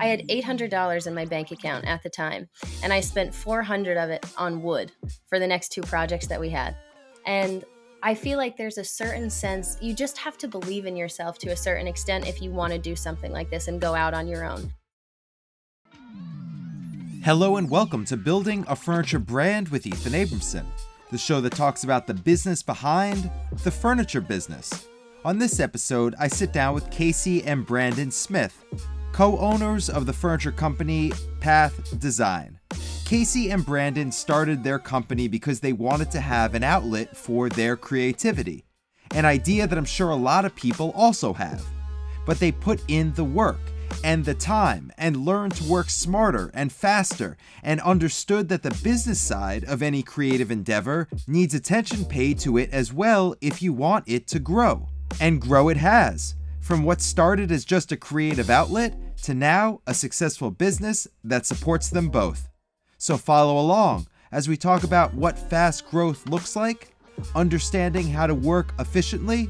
I had $800 in my bank account at the time, and I spent 400 of it on wood for the next two projects that we had. And I feel like there's a certain sense you just have to believe in yourself to a certain extent if you want to do something like this and go out on your own. Hello and welcome to Building a Furniture Brand with Ethan Abramson, the show that talks about the business behind the furniture business. On this episode, I sit down with Casey and Brandon Smith, co owners of the furniture company Path Design. Casey and Brandon started their company because they wanted to have an outlet for their creativity, an idea that I'm sure a lot of people also have. But they put in the work and the time and learned to work smarter and faster and understood that the business side of any creative endeavor needs attention paid to it as well if you want it to grow. And grow it has. From what started as just a creative outlet to now a successful business that supports them both. So follow along as we talk about what fast growth looks like, understanding how to work efficiently,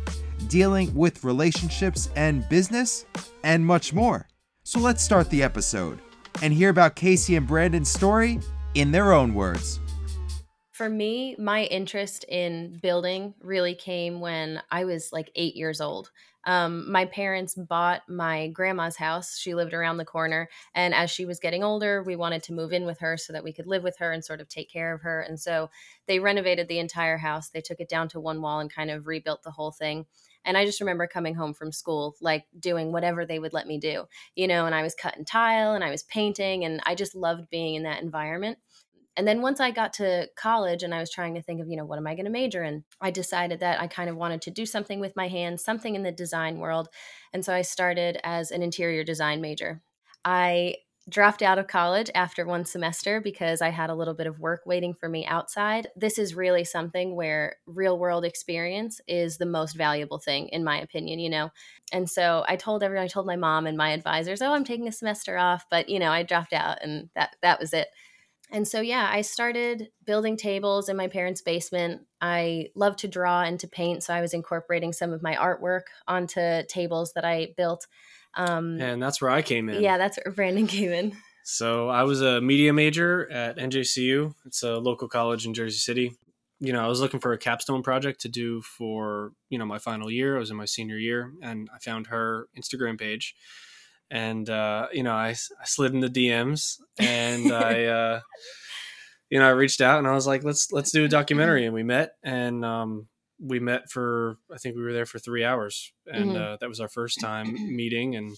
dealing with relationships and business, and much more. So let's start the episode and hear about Casey and Brandon's story in their own words. For me, my interest in building really came when I was like eight years old um, my parents bought my grandma's house. She lived around the corner. And as she was getting older, we wanted to move in with her so that we could live with her and sort of take care of her. And so they renovated the entire house. They took it down to one wall and kind of rebuilt the whole thing. And I just remember coming home from school, like doing whatever they would let me do, you know, and I was cutting tile and I was painting. And I just loved being in that environment. And then once I got to college and I was trying to think of, you know, what am I going to major in? I decided that I kind of wanted to do something with my hands, something in the design world. And so I started as an interior design major. I dropped out of college after one semester because I had a little bit of work waiting for me outside. This is really something where real world experience is the most valuable thing, in my opinion, you know? And so I told everyone, I told my mom and my advisors, oh, I'm taking a semester off, but, you know, I dropped out and that, that was it. And so, yeah, I started building tables in my parents' basement. I love to draw and to paint, so I was incorporating some of my artwork onto tables that I built. Um, and that's where I came in. Yeah, that's where Brandon came in. So I was a media major at NJCU. It's a local college in Jersey City. You know, I was looking for a capstone project to do for, you know, my final year. I was in my senior year and I found her Instagram page and uh, you know I, I slid in the DMs and I uh, you know I reached out and I was like let's let's do a documentary and we met and um, we met for I think we were there for three hours and mm-hmm. uh, that was our first time meeting and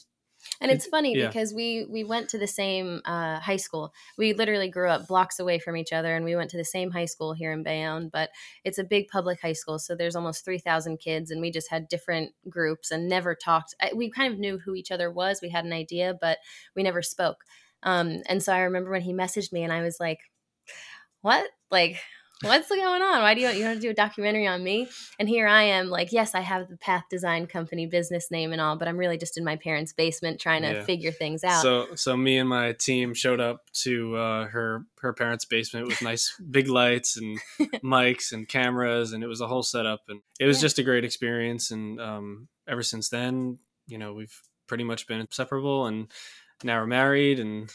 and it's funny yeah. because we we went to the same uh, high school. We literally grew up blocks away from each other, and we went to the same high school here in Bayonne. But it's a big public high school, so there's almost three thousand kids, and we just had different groups and never talked. We kind of knew who each other was. We had an idea, but we never spoke. Um, and so I remember when he messaged me, and I was like, "What? Like, what's going on? Why do you, you want to do a documentary on me? And here I am, like, yes, I have the Path Design Company business name and all, but I'm really just in my parents' basement trying to yeah. figure things out. So, so me and my team showed up to uh, her her parents' basement with nice big lights and mics and cameras, and it was a whole setup, and it was yeah. just a great experience. And um, ever since then, you know, we've pretty much been inseparable and now we're married and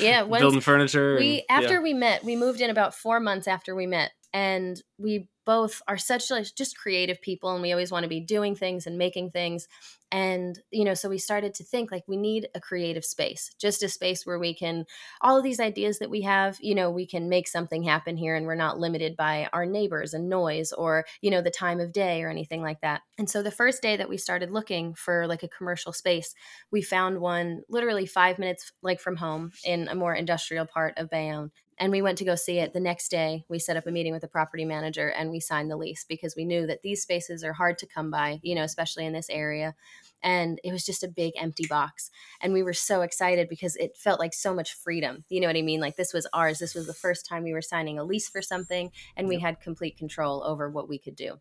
yeah building furniture we and, after yeah. we met we moved in about four months after we met and we both are such like just creative people and we always want to be doing things and making things and you know so we started to think like we need a creative space just a space where we can all of these ideas that we have you know we can make something happen here and we're not limited by our neighbors and noise or you know the time of day or anything like that. And so the first day that we started looking for like a commercial space we found one literally five minutes like from home in a more industrial part of bayonne and we went to go see it the next day. We set up a meeting with the property manager and we signed the lease because we knew that these spaces are hard to come by you know especially in this area. And it was just a big empty box. And we were so excited because it felt like so much freedom. You know what i mean? Like this was ours. This was the first time we were signing a lease for something and we had complete control over what we could do.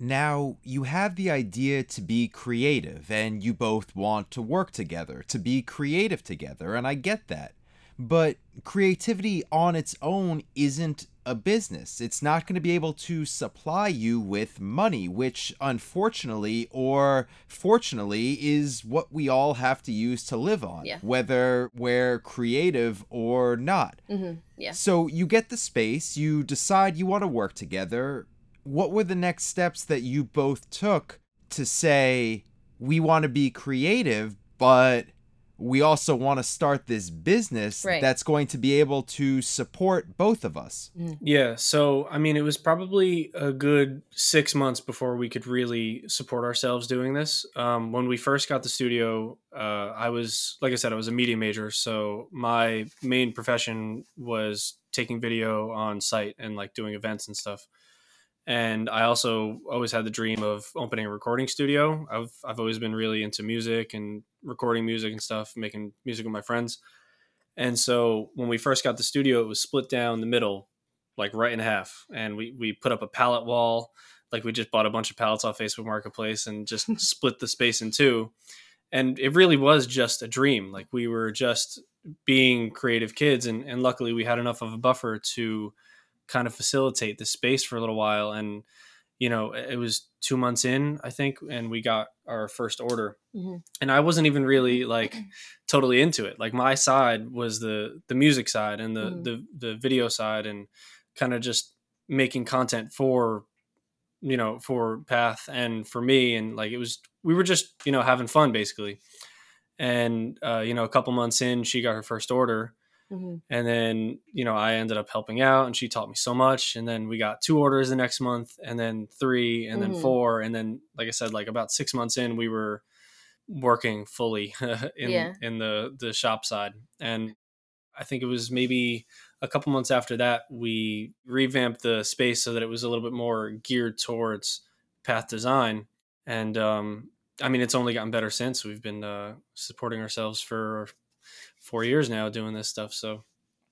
Now, you have the idea to be creative, and you both want to work together, to be creative together, and I get that. But creativity on its own isn't a business. It's not going to be able to supply you with money, which unfortunately or fortunately is what we all have to use to live on, Yeah. whether we're creative or not. hmm Yeah. So you get the space, you decide you want to work together. What were the next steps that you both took to say, we want to be creative, but we also want to start this business Right. that's going to be able to support both of us? Yeah, so I mean, it was probably a good six months before we could really support ourselves doing this. Um, when we first got the studio, uh, I was, like I said, I was a media major, so my main profession was taking video on site and like doing events and stuff. And I also always had the dream of opening a recording studio. I've I've always been really into music and recording music and stuff, making music with my friends. And so when we first got the studio, it was split down the middle, like right in half. And we, we put up a pallet wall. Like we just bought a bunch of pallets off Facebook Marketplace and just split the space in two. And it really was just a dream. Like we were just being creative kids. And, and luckily we had enough of a buffer to kind of facilitate the space for a little while. And, you know, it was two months in, I think, and we got our first order. Mhm. And I wasn't even really like totally into it. Like my side was the the music side and the Mhm. the the video side and kind of just making content for you know for path and for me and like it was we were just you know having fun basically and uh, you know a couple months in she got her first order hmm and then you know i ended up helping out and she taught me so much and then we got two orders the next month and then three and then Mhm. four and then like i said like about six months in we were working fully in Yeah. in the the shop side and i think it was maybe a couple months after that we revamped the space so that it was a little bit more geared towards path design and um i mean it's only gotten better since we've been uh supporting ourselves for four years now doing this stuff so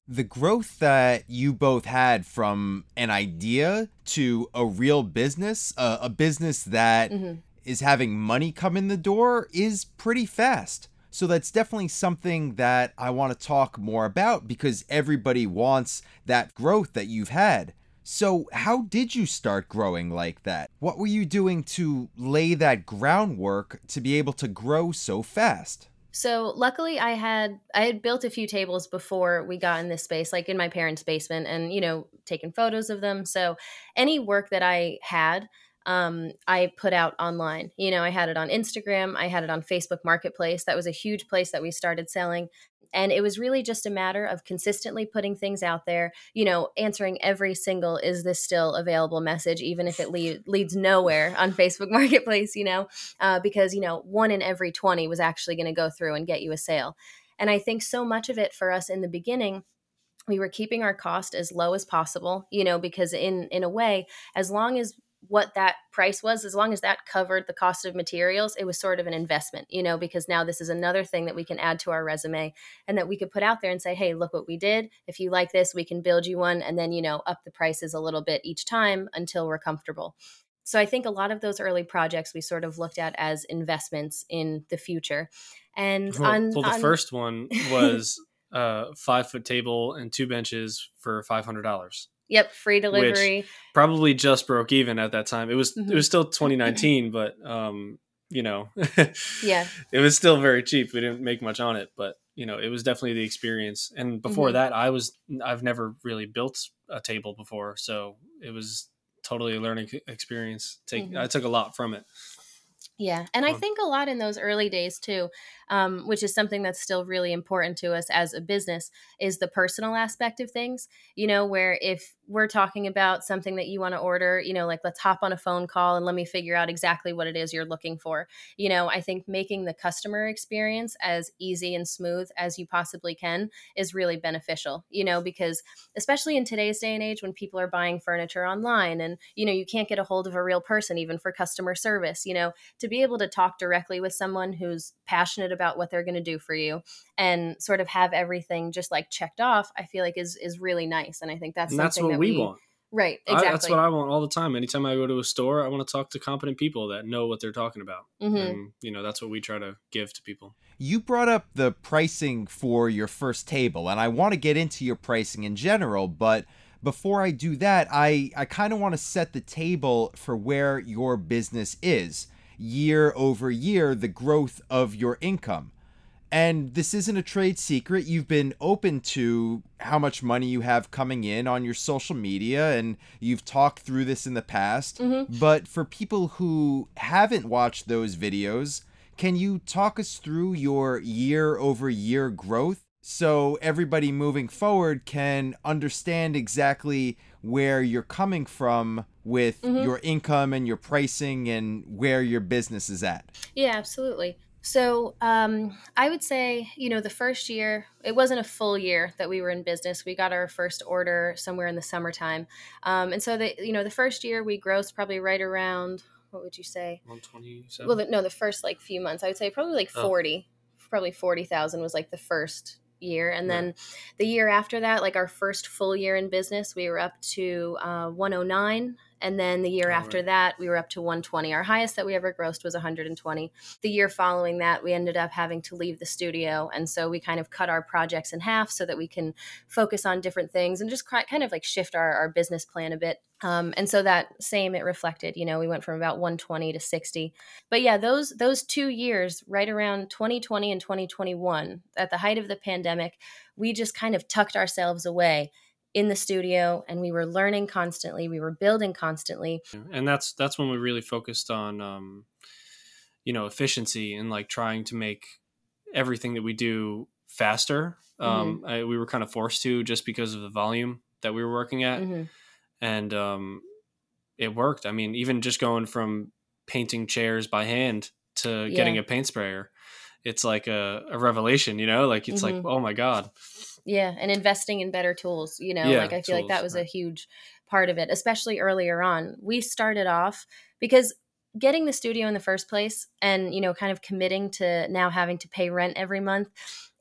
The growth that you both had from an idea to a real business, uh, a business that hmm is having money come in the door is pretty fast. So that's definitely something that I want to talk more about because everybody wants that growth that you've had. So, how did you start growing like that? What were you doing to lay that groundwork to be able to grow so fast? So luckily, I had I had built a few tables before we got in this space, like in my parents' basement, and you know, taken photos of them. So any work that I had, um, I put out online. You know, I had it on Instagram, I had it on Facebook Marketplace. That was a huge place that we started selling. And it was really just a matter of consistently putting things out there, you know, answering every single is this still available message, even if it le- leads nowhere on Facebook Marketplace, you know, uh, because, you know, one in every 20 was actually going to go through and get you a sale. And I think so much of it for us in the beginning, we were keeping our cost as low as possible, you know, because in in a way, as long as what that price was, as long as that covered the cost of materials, it was sort of an investment, you know, because now this is another thing that we can add to our resume and that we could put out there and say, hey, look what we did. If you like this, we can build you one and then, you know, up the prices a little bit each time until we're comfortable. So I think a lot of those early projects we sort of looked at as investments in the future. And Well, on, well the on- first one was a five foot table and two benches for five hundred dollars. Yep, free delivery. Probably just broke even at that time. It was Mhm. it was still 2019, but um, you know, Yeah. it was still very cheap. We didn't make much on it, but you know, it was definitely the experience. And before Mhm. that, I was I've never really built a table before, so it was totally a learning experience. Take Mhm. I took a lot from it. Yeah. And I Um, think a lot in those early days too, um, which is something that's still really important to us as a business, is the personal aspect of things. You know, where if we're talking about something that you want to order, you know, like let's hop on a phone call and let me figure out exactly what it is you're looking for. You know, I think making the customer experience as easy and smooth as you possibly can is really beneficial, you know, because especially in today's day and age when people are buying furniture online and, you know, you can't get a hold of a real person even for customer service, you know, to be able to talk directly with someone who's passionate about what they're going to do for you and sort of have everything just like checked off i feel like is is really nice and i think that's and that's something what that we want. right I- exactly that's what I want all the time. Anytime I go to a store, I want to talk to competent people that know what they're talking about. Mhm. And, you know, that's what we try to give to people. You brought up the pricing for your first table, and I want to get into your pricing in general, but before I do that, I, I kind of want to set the table for where your business is year over year, the growth of your income. And this isn't a trade secret. You've been open to how much money you have coming in on your social media, and you've talked through this in the past. Mm-hmm. But for people who haven't watched those videos, can you talk us through your year over year growth so everybody moving forward can understand exactly where you're coming from with Mhm. your income and your pricing and where your business is at? Yeah, absolutely. So um, I would say, you know, the first year, it wasn't a full year that we were in business. We got our first order somewhere in the summertime. Um, and so, the, you know, the first year we grossed probably right around, what would you say? 127. Well, the, no, the first like few months, I would say probably like Oh. 40, probably 40,000 was like the first year. And then the year after that, like our first full year in business, we were up to uh, 109. And then the year Oh, after right. that, we were up to 120. Our highest that we ever grossed was 120. The year following that, we ended up having to leave the studio. And so we kind of cut our projects in half so that we can focus on different things and just ki- kind of like shift our, our business plan a bit. Um, and so that same it reflected, you know, we went from about 120 to 60 but yeah those those two years right around 2020 and 2021 at the height of the pandemic we just kind of tucked ourselves away in the studio and we were learning constantly we were building constantly. And that's that's when we really focused on um you know efficiency and like trying to make everything that we do faster. Um I, we were kind of forced to just because of the volume that we were working at. Mhm. and um it worked. I mean even just going from painting chairs by hand to getting Yeah. a paint sprayer it's like a, a revelation you know? Like it's like Mhm. oh my god yeah and investing in better tools you know Yeah, like i feel like that tools, was a huge part of it especially earlier on. We started off because getting the studio in the first place and you know kind of committing to now having to pay rent every month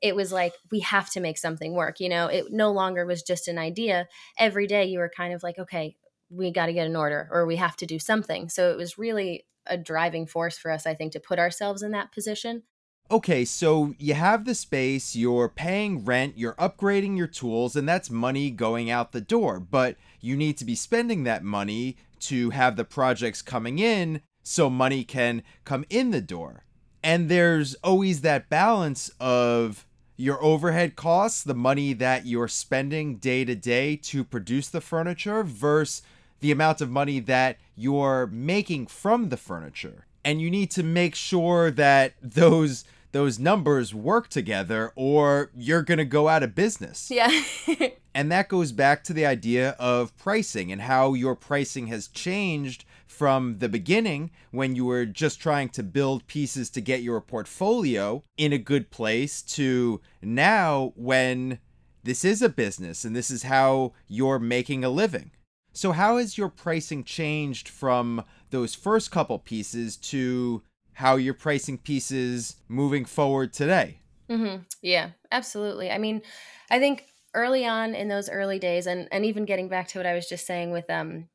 it was like we have to make something work you know? It no longer was just an idea. Every day you were kind of like okay we got to get an order or we have to do something. So it was really a driving force for us i think to put ourselves in that position Okay, so you have the space, you're paying rent, you're upgrading your tools, and that's money going out the door. But you need to be spending that money to have the projects coming in so money can come in the door. And there's always that balance of your overhead costs, the money that you're spending day to day to produce the furniture, versus the amount of money that you're making from the furniture. And you need to make sure that those those numbers work together or you're going to go out of business. yeah And that goes back to the idea of pricing and how your pricing has changed from the beginning when you were just trying to build pieces to get your portfolio in a good place to now when this is a business and this is how you're making a living. So, how has your pricing changed from those first couple pieces to how you're pricing pieces moving forward today? hmm Yeah, absolutely. I mean, I think early on in those early days, and and even getting back to what I was just saying with um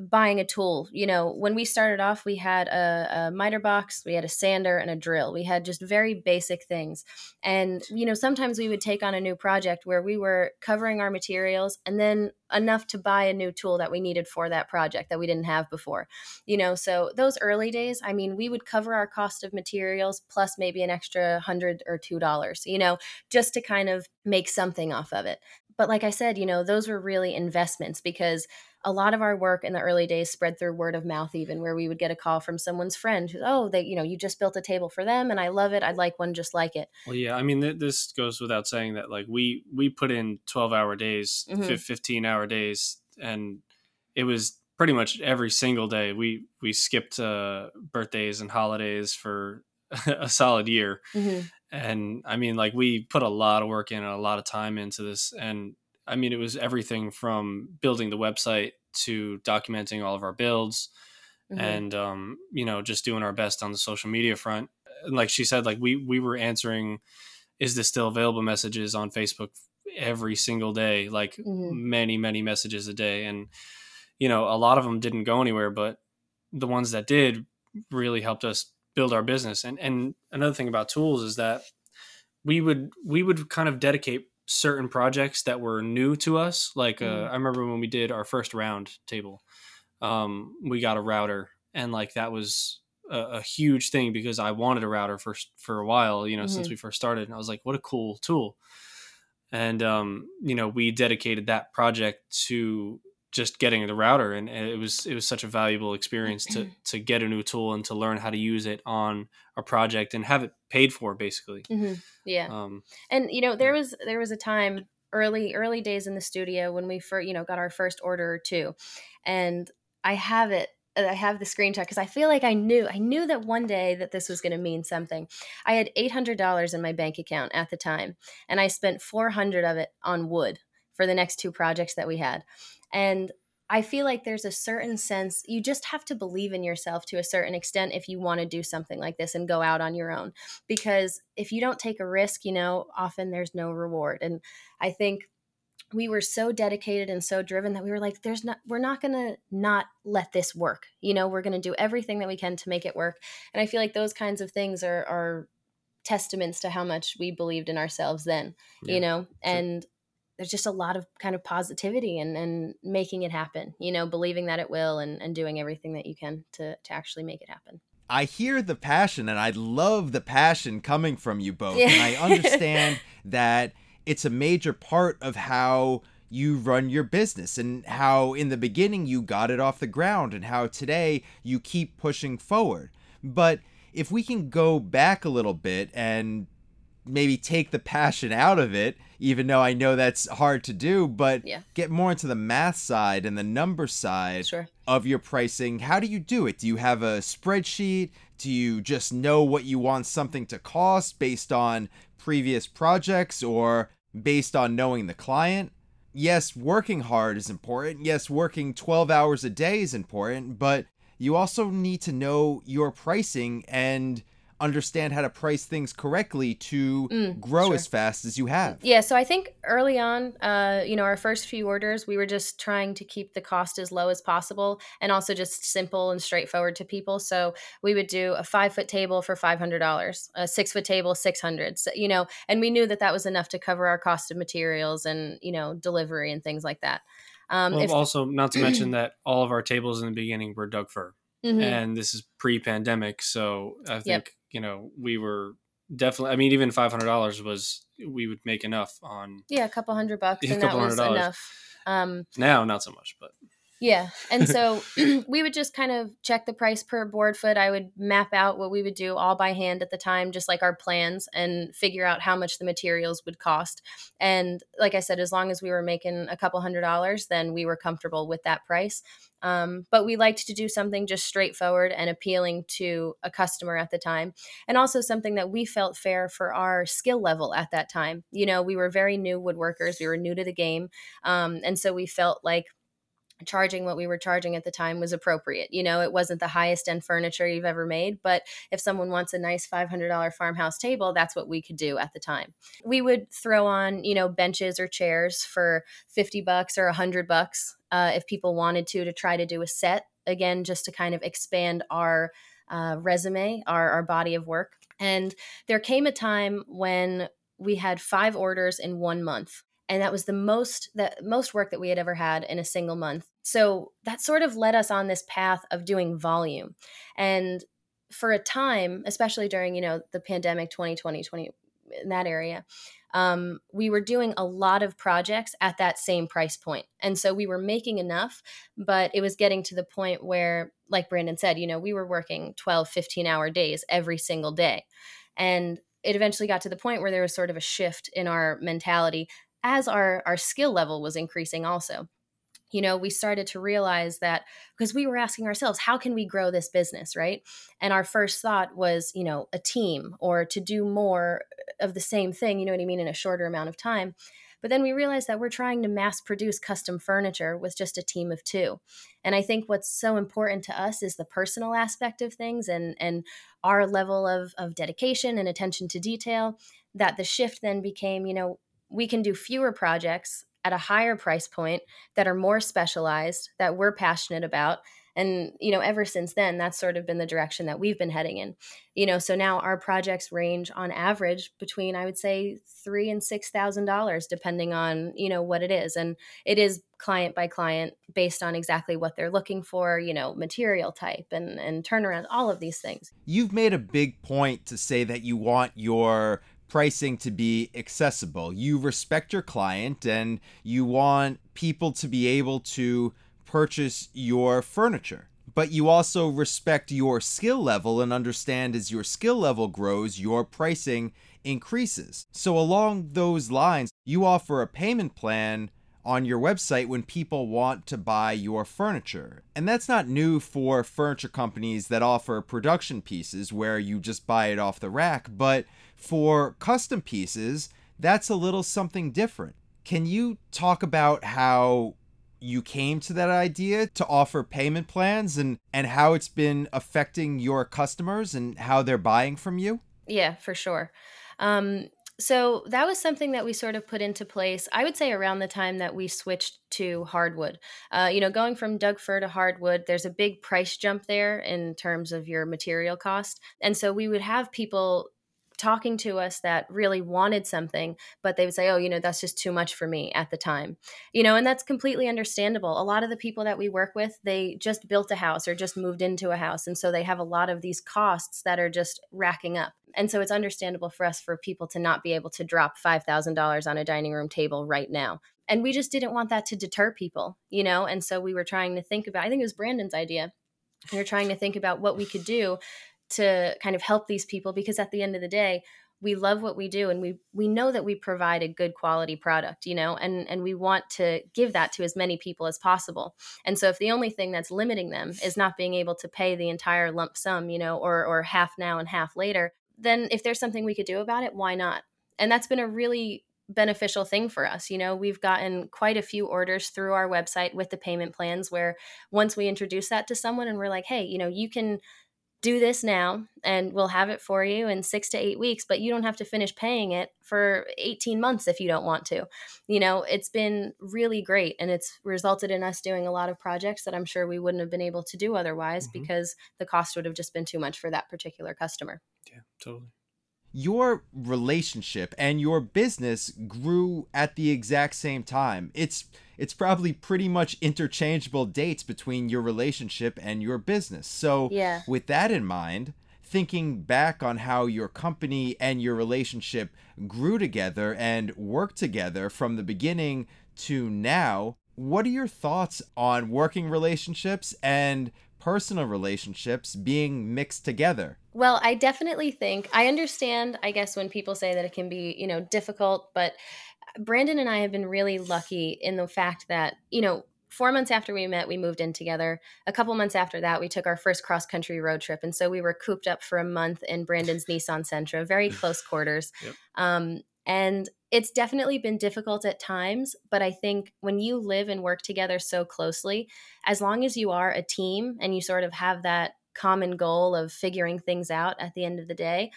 buying a tool, you know, when we started off, we had a, a miter box, we had a sander, and a drill. We had just very basic things, and you know, sometimes we would take on a new project where we were covering our materials, and then enough to buy a new tool that we needed for that project that we didn't have before. You know so those early days i mean we would cover our cost of materials plus maybe an extra hundred or two dollars you know just to kind of make something off of it. But like i said you know those were really investments because a lot of our work in the early days spread through word of mouth even where we would get a call from someone's friend who oh they you know you just built a table for them and i love it i'd like one just like it Well, yeah, I mean, th- this goes without saying that like we we put in twelve hour days, Mhm. fif- fifteen hour days, and it was pretty much every single day. We we skipped uh, birthdays and holidays for a solid year, Mhm. and I mean, like we put a lot of work in and a lot of time into this, and I mean, it was everything from building the website to documenting all of our builds, Mhm. and um, you know, just doing our best on the social media front. And like she said, like we we were answering, is this still available messages on Facebook every single day, like Mhm. many many messages a day, and you know, a lot of them didn't go anywhere, but the ones that did really helped us build our business. And and another thing about tools is that we would we would kind of dedicate certain projects that were new to us. Like uh, Mhm. I remember when we did our first round table, um, we got a router, and like that was a, a huge thing because I wanted a router for for a while. You know, since Mhm. we first started, and I was like, what a cool tool. And um, you know, we dedicated that project to just getting the router, and it was it was such a valuable experience to to get a new tool and to learn how to use it on a project and have it paid for, basically. Mhm. Yeah. Um, And you know, there was there was a time early early days in the studio when we first, you know, got our first order or two. And I have it uh, I have the screenshot because I feel like I knew I knew that one day that this was going to mean something. I had $800 in my bank account at the time, and I spent 400 of it on wood for the next two projects that we had. And I feel like there's a certain sense you just have to believe in yourself to a certain extent if you want to do something like this and go out on your own because if you don't take a risk, you know, often there's no reward. And I think we were so dedicated and so driven that we were like there's not we're not going to not let this work. You know, we're going to do everything that we can to make it work. And I feel like those kinds of things are are testaments to how much we believed in ourselves then, Yeah, you know. And there's just a lot of kind of positivity and and making it happen, you know, believing that it will and and doing everything that you can to to actually make it happen. I hear the passion and I love the passion coming from you both. Yeah. And I understand that it's a major part of how you run your business and how in the beginning you got it off the ground and how today you keep pushing forward. But if we can go back a little bit and maybe take the passion out of it, even though I know that's hard to do, but Yeah. get more into the math side and the number side Sure. of your pricing. How do you do it? Do you have a spreadsheet? Do you just know what you want something to cost based on previous projects or based on knowing the client? Yes, working hard is important. Yes, working 12 hours a day is important, but you also need to know your pricing and understand how to price things correctly to Mm, grow sure. as fast as you have. Yeah, so I think early on, uh, you know, our first few orders, we were just trying to keep the cost as low as possible and also just simple and straightforward to people. So we would do a five foot table for five hundred dollars, a six foot table six hundred. So, you know, and we knew that that was enough to cover our cost of materials and you know delivery and things like that. Um, well, if, also not to mention that all of our tables in the beginning were Doug fir, Mhm. and this is pre-pandemic, so I think Yep. You know we were definitely. I mean, even five hundred dollars was we would make enough on yeah, a couple hundred bucks, Yeah, a and that couple was hundred dollars. enough. Um, now, not so much, but Yeah. And so we would just kind of check the price per board foot. I would map out what we would do all by hand at the time, just like our plans, and figure out how much the materials would cost. And like I said, as long as we were making a couple hundred dollars, then we were comfortable with that price. Um, but we liked to do something just straightforward and appealing to a customer at the time, and also something that we felt fair for our skill level at that time. You know, we were very new woodworkers, we were new to the game. Um, and so we felt like charging what we were charging at the time was appropriate. You know, it wasn't the highest end furniture you've ever made, but if someone wants a nice $500 farmhouse table, that's what we could do at the time. We would throw on, you know, benches or chairs for 50 bucks or 100 bucks uh, if people wanted to to try to do a set again just to kind of expand our uh, resume, our our body of work. And there came a time when we had five orders in one month and that was the most that most work that we had ever had in a single month. So that sort of led us on this path of doing volume. And for a time especially during you know the pandemic 2020 20 in that area um, we were doing a lot of projects at that same price point. And so we were making enough but it was getting to the point where like brandon said you know we were working 12 15 hour days every single day. And it eventually got to the point where there was sort of a shift in our mentality as our our skill level was increasing also you know we started to realize that because we were asking ourselves how can we grow this business? right? And our first thought was you know a team or to do more of the same thing you know what i mean in a shorter amount of time. But then we realized that we're trying to mass produce custom furniture with just a team of two. And i think what's so important to us is the personal aspect of things and and our level of of dedication and attention to detail that the shift then became you know we can do fewer projects at a higher price point that are more specialized that we're passionate about And, you know, ever since then, that's sort of been the direction that we've been heading in. You know, so now our projects range on average between, I would say, three and six thousand dollars, depending on, you know, what it is. And it is client by client based on exactly what they're looking for, you know, material type and, and turnaround, all of these things. You've made a big point to say that you want your pricing to be accessible. You respect your client and you want people to be able to purchase your furniture. But you also respect your skill level and understand as your skill level grows, your pricing increases. So, along those lines, you offer a payment plan on your website when people want to buy your furniture. And that's not new for furniture companies that offer production pieces where you just buy it off the rack, but for custom pieces, that's a little something different. Can you talk about how you came to that idea to offer payment plans and and how it's been affecting your customers and how they're buying from you? Yeah, for sure. Um, so that was something that we sort of put into place, I would say, around the time that we switched to hardwood. Uh, you know, going from Doug fir to hardwood, there's a big price jump there in terms of your material cost. And so we would have people talking to us that really wanted something, but they would say, oh, you know, that's just too much for me at the time. You know, and that's completely understandable. A lot of the people that we work with, they just built a house or just moved into a house. And so they have a lot of these costs that are just racking up. And so it's understandable for us for people to not be able to drop $5,000 on a dining room table right now. And we just didn't want that to deter people, you know? And so we were trying to think about, I think it was Brandon's idea. We were trying to think about what we could do to kind of help these people because at the end of the day we love what we do and we we know that we provide a good quality product you know and and we want to give that to as many people as possible and so if the only thing that's limiting them is not being able to pay the entire lump sum you know or or half now and half later then if there's something we could do about it why not and that's been a really beneficial thing for us. You know, we've gotten quite a few orders through our website with the payment plans where once we introduce that to someone and we're like, hey, you know, you can do this now and we'll have it for you in six to eight weeks, but you don't have to finish paying it for 18 months if you don't want to. You know, it's been really great and it's resulted in us doing a lot of projects that I'm sure we wouldn't have been able to do otherwise mm-hmm. because the cost would have just been too much for that particular customer. Yeah, totally your relationship and your business grew at the exact same time. It's it's probably pretty much interchangeable dates between your relationship and your business. So, yeah. with that in mind, thinking back on how your company and your relationship grew together and worked together from the beginning to now, what are your thoughts on working relationships and personal relationships being mixed together? Well, I definitely think I understand, I guess, when people say that it can be, you know, difficult, but Brandon and I have been really lucky in the fact that, you know, four months after we met, we moved in together. A couple months after that, we took our first cross country road trip. And so we were cooped up for a month in Brandon's Nissan Sentra, very close quarters. Yep. Um, and it's definitely been difficult at times, but I think when you live and work together so closely, as long as you are a team and you sort of have that common goal of figuring things out at the end of the day,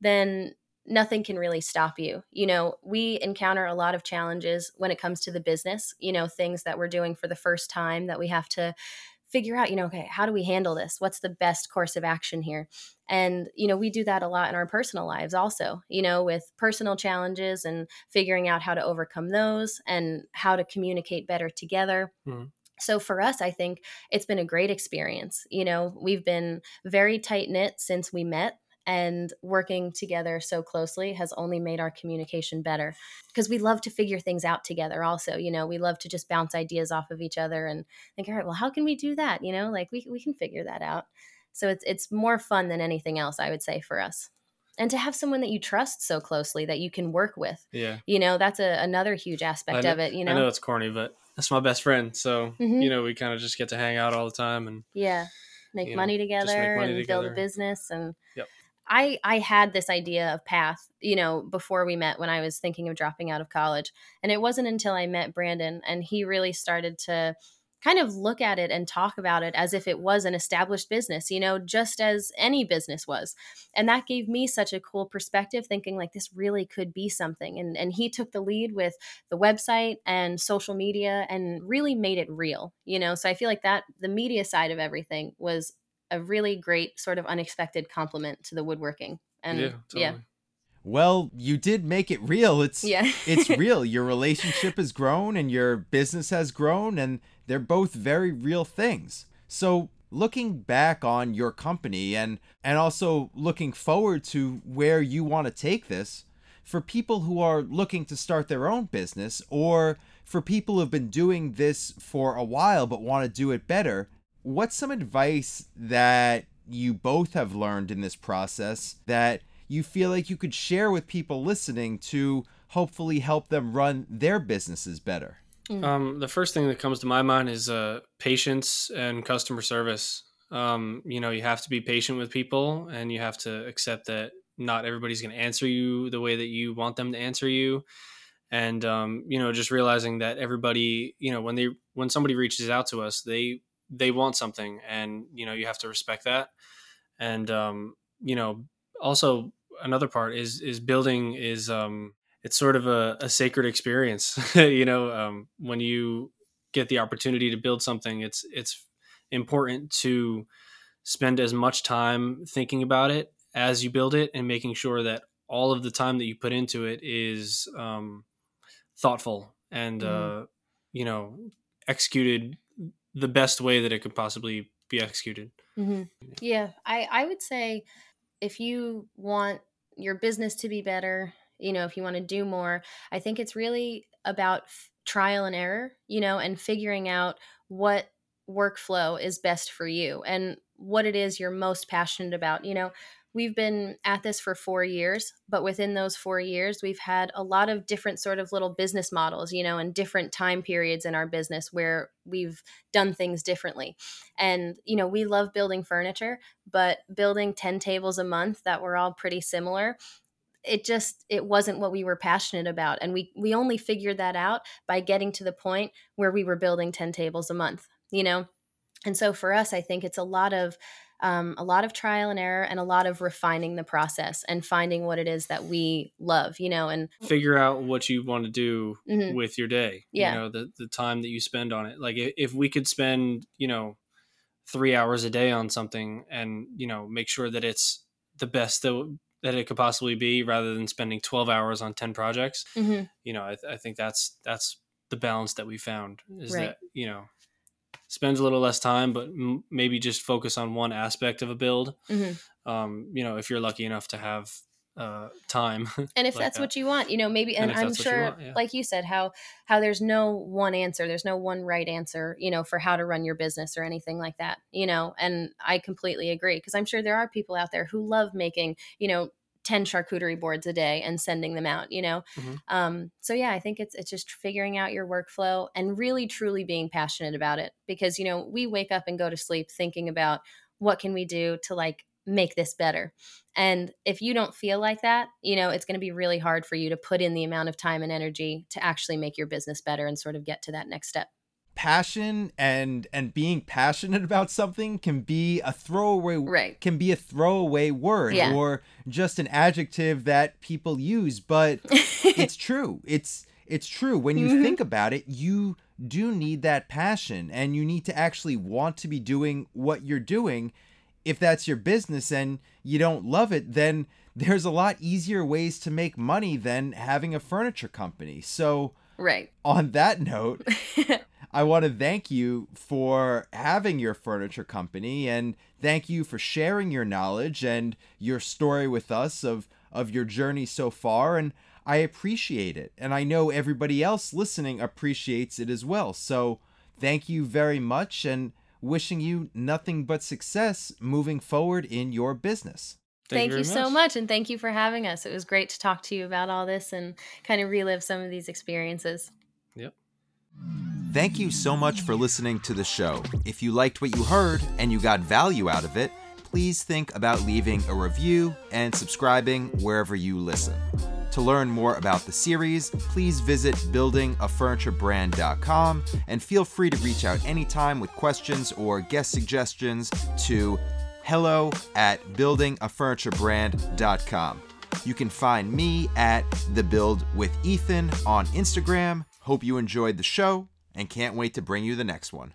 then nothing can really stop you. You know, we encounter a lot of challenges when it comes to the business, you know, things that we're doing for the first time that we have to figure out, you know, okay, how do we handle this? What's the best course of action here? And, you know, we do that a lot in our personal lives also, you know, with personal challenges and figuring out how to overcome those and how to communicate better together. Mm-hmm. So for us, I think it's been a great experience. You know, we've been very tight knit since we met and working together so closely has only made our communication better because we love to figure things out together also you know we love to just bounce ideas off of each other and think all right well how can we do that? You know like we, we can figure that out. So it's it's more fun than anything else i would say for us. And to have someone that you trust so closely that you can work with yeah. you know that's a, another huge aspect know, of it you know i know it's corny but that's my best friend so mm-hmm. you know we kind of just get to hang out all the time and yeah. Make money know, together make money and together. build a business and yep I I had this idea of path, you know, before we met when I was thinking of dropping out of college. And it wasn't until I met Brandon and he really started to kind of look at it and talk about it as if it was an established business, you know, just as any business was. And that gave me such a cool perspective thinking like this really could be something. And and he took the lead with the website and social media and really made it real, you know. So I feel like that the media side of everything was a really great sort of unexpected complement to the woodworking. And yeah, totally. yeah well, you did make it real. It's yeah. it's real. Your relationship has grown and your business has grown and they're both very real things. So, looking back on your company and and also looking forward to where you want to take this for people who are looking to start their own business or for people who've been doing this for a while but want to do it better, what's some advice that you both have learned in this process that you feel like you could share with people listening to hopefully help them run their businesses better? Mm. Um, the first thing that comes to my mind is uh, patience and customer service. Um, you know, you have to be patient with people and you have to accept that not everybody's going to answer you the way that you want them to answer you. And, um, you know, just realizing that everybody, you know, when they, when somebody reaches out to us, they, they want something and, you know, you have to respect that. And, um, you know, also another part is is building is um it's sort of a, a sacred experience you know um, when you get the opportunity to build something it's it's important to spend as much time thinking about it as you build it and making sure that all of the time that you put into it is um, thoughtful and mm-hmm. uh, you know executed the best way that it could possibly be executed mm-hmm. yeah i i would say if you want your business to be better, you know, if you want to do more, I think it's really about f- trial and error, you know, and figuring out what workflow is best for you and what it is you're most passionate about. You know, we've been at this for four years but within those four years we've had a lot of different sort of little business models you know and different time periods in our business where we've done things differently. And you know we love building furniture but building 10 tables a month that were all pretty similar it just it wasn't what we were passionate about. And we we only figured that out by getting to the point where we were building 10 tables a month you know? And so for us i think it's a lot of um, a lot of trial and error and a lot of refining the process and finding what it is that we love, you know, and figure out what you want to do mm-hmm. with your day. Yeah. You know, the, the time that you spend on it. Like if we could spend, you know, three hours a day on something and, you know, make sure that it's the best that, that it could possibly be rather than spending 12 hours on 10 projects, mm-hmm. you know, I, I think that's, that's the balance that we found is right. that, you know, spends a little less time, but m- maybe just focus on one aspect of a build. Mm-hmm. Um, you know, if you're lucky enough to have uh, time. And if like that's that. what you want, you know, maybe, and, and I'm sure, want, yeah. like you said, how how there's no one answer, there's no one right answer, you know, for how to run your business or anything like that, you know. And I completely agree because I'm sure there are people out there who love making, you know, 10 charcuterie boards a day and sending them out you know? Mm-hmm. um, so yeah i think it's it's just figuring out your workflow and really truly being passionate about it because you know we wake up and go to sleep thinking about what can we do to like make this better. And if you don't feel like that you know it's going to be really hard for you to put in the amount of time and energy to actually make your business better and sort of get to that next step passion and and being passionate about something can be a throwaway right. can be a throwaway word yeah. or just an adjective that people use but it's true it's it's true when you mm-hmm. think about it you do need that passion and you need to actually want to be doing what you're doing if that's your business and you don't love it then there's a lot easier ways to make money than having a furniture company so right on that note I want to thank you for having your furniture company and thank you for sharing your knowledge and your story with us of of your journey so far and I appreciate it and I know everybody else listening appreciates it as well. So thank you very much and wishing you nothing but success moving forward in your business. Thank, thank you, you so much and thank you for having us. It was great to talk to you about all this and kind of relive some of these experiences. Yep. Thank you so much for listening to the show. If you liked what you heard and you got value out of it, please think about leaving a review and subscribing wherever you listen. To learn more about the series, please visit buildingafurniturebrand.com and feel free to reach out anytime with questions or guest suggestions to hello at buildingafurniturebrand.com. You can find me at The Build with Ethan on Instagram. Hope you enjoyed the show and can't wait to bring you the next one.